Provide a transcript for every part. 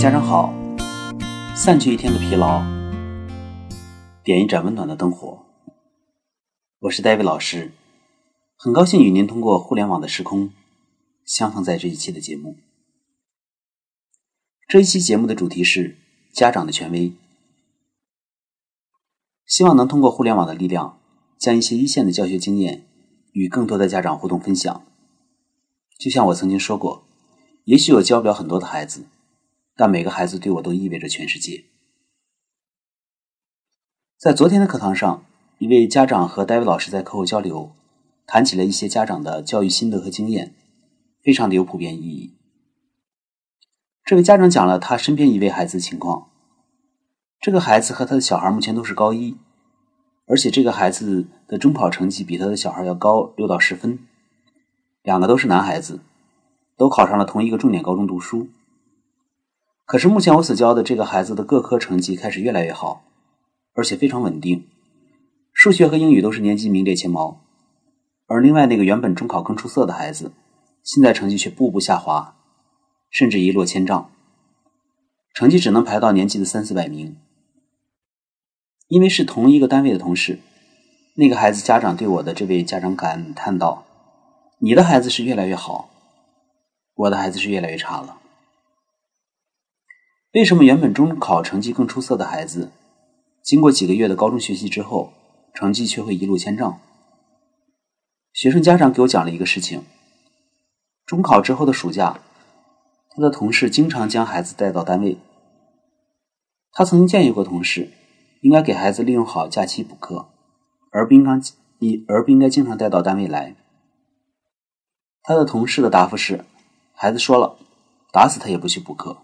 家长好，散去一天的疲劳，点一盏温暖的灯火。我是戴维老师，很高兴与您通过互联网的时空相逢在这一期的节目。这一期节目的主题是家长的权威，希望能通过互联网的力量，将一些一线的教学经验与更多的家长互动分享。就像我曾经说过，也许我教不了很多的孩子。但每个孩子对我都意味着全世界。在昨天的课堂上，一位家长和戴维老师在课后交流，谈起了一些家长的教育心得和经验，非常的有普遍意义。这位家长讲了他身边一位孩子的情况，这个孩子和他的小孩目前都是高一，而且这个孩子的中考成绩比他的小孩要高六到十分，两个都是男孩子，都考上了同一个重点高中读书。可是目前我所教的这个孩子的各科成绩开始越来越好，而且非常稳定，数学和英语都是年级名列前茅。而另外那个原本中考更出色的孩子，现在成绩却步步下滑，甚至一落千丈，成绩只能排到年级的三四百名。因为是同一个单位的同事，那个孩子家长对我的这位家长感叹道：“你的孩子是越来越好，我的孩子是越来越差了。”为什么原本中考成绩更出色的孩子，经过几个月的高中学习之后，成绩却会一落千丈？学生家长给我讲了一个事情：中考之后的暑假，他的同事经常将孩子带到单位。他曾经建议过同事，应该给孩子利用好假期补课，而不应该一而不应该经常带到单位来。他的同事的答复是：孩子说了，打死他也不去补课。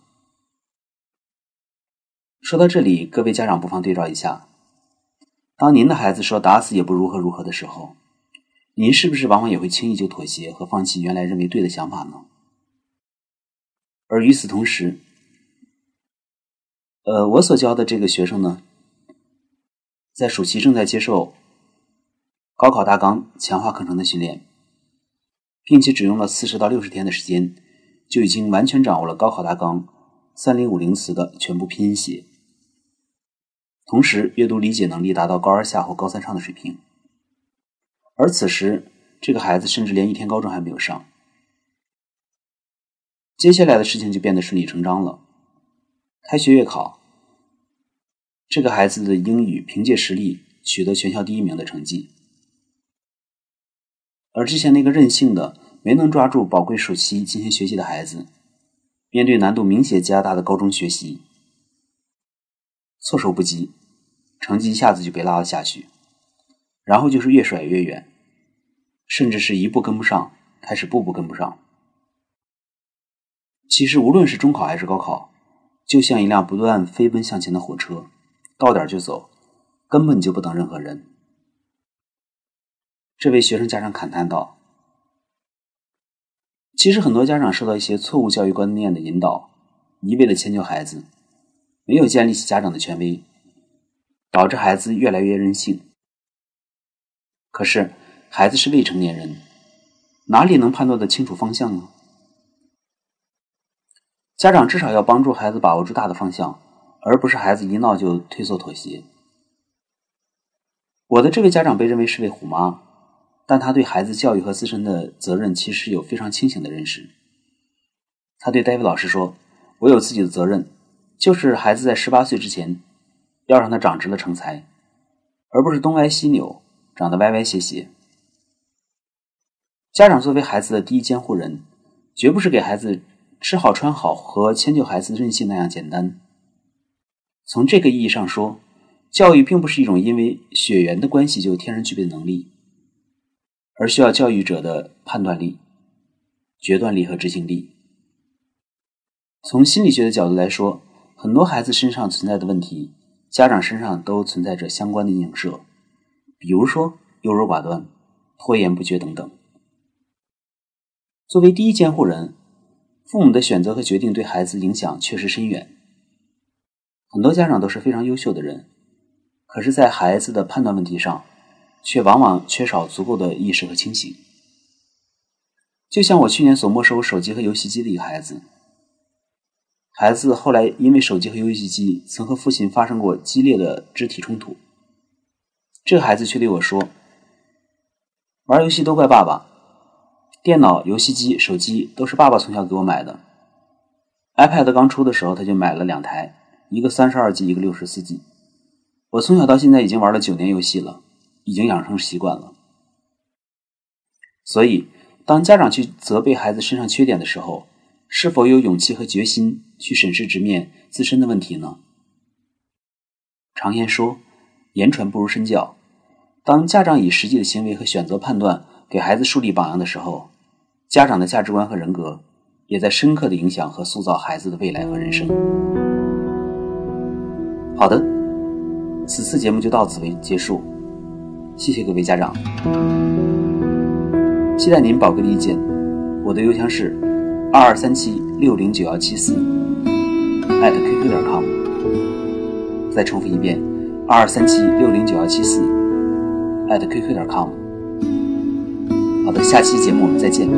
说到这里，各位家长不妨对照一下：当您的孩子说打死也不如何如何的时候，您是不是往往也会轻易就妥协和放弃原来认为对的想法呢？而与此同时，呃，我所教的这个学生呢，在暑期正在接受高考大纲强化课程的训练，并且只用了四十到六十天的时间，就已经完全掌握了高考大纲三零五零词的全部拼写。同时，阅读理解能力达到高二下或高三上的水平，而此时这个孩子甚至连一天高中还没有上。接下来的事情就变得顺理成章了。开学月考，这个孩子的英语凭借实力取得全校第一名的成绩，而之前那个任性的、没能抓住宝贵暑期进行学习的孩子，面对难度明显加大的高中学习。措手不及，成绩一下子就被拉了下去，然后就是越甩越远，甚至是一步跟不上，开始步步跟不上。其实无论是中考还是高考，就像一辆不断飞奔向前的火车，到点就走，根本就不等任何人。这位学生家长感叹道：“其实很多家长受到一些错误教育观念的引导，一味的迁就孩子。”没有建立起家长的权威，导致孩子越来越任性。可是，孩子是未成年人，哪里能判断得清楚方向呢？家长至少要帮助孩子把握住大的方向，而不是孩子一闹就退缩妥协。我的这位家长被认为是位虎妈，但他对孩子教育和自身的责任其实有非常清醒的认识。他对戴维老师说：“我有自己的责任。”就是孩子在十八岁之前，要让他长直了成才，而不是东歪西扭，长得歪歪斜斜。家长作为孩子的第一监护人，绝不是给孩子吃好穿好和迁就孩子任性那样简单。从这个意义上说，教育并不是一种因为血缘的关系就天然具备的能力，而需要教育者的判断力、决断力和执行力。从心理学的角度来说。很多孩子身上存在的问题，家长身上都存在着相关的影射，比如说优柔寡断、拖延不决等等。作为第一监护人，父母的选择和决定对孩子影响确实深远。很多家长都是非常优秀的人，可是，在孩子的判断问题上，却往往缺少足够的意识和清醒。就像我去年所没收手机和游戏机的一个孩子。孩子后来因为手机和游戏机，曾和父亲发生过激烈的肢体冲突。这个孩子却对我说：“玩游戏都怪爸爸，电脑、游戏机、手机都是爸爸从小给我买的。iPad 刚出的时候，他就买了两台，一个三十二 G，一个六十四 G。我从小到现在已经玩了九年游戏了，已经养成习惯了。所以，当家长去责备孩子身上缺点的时候，是否有勇气和决心去审视直面自身的问题呢？常言说，言传不如身教。当家长以实际的行为和选择判断给孩子树立榜样的时候，家长的价值观和人格也在深刻的影响和塑造孩子的未来和人生。好的，此次节目就到此为结束，谢谢各位家长，期待您宝贵的意见。我的邮箱是二二三七六零九幺七四 @QQ 点 com。再重复一遍，二二三七六零九幺七四。at qq 点 com。好的，下期节目我们再见。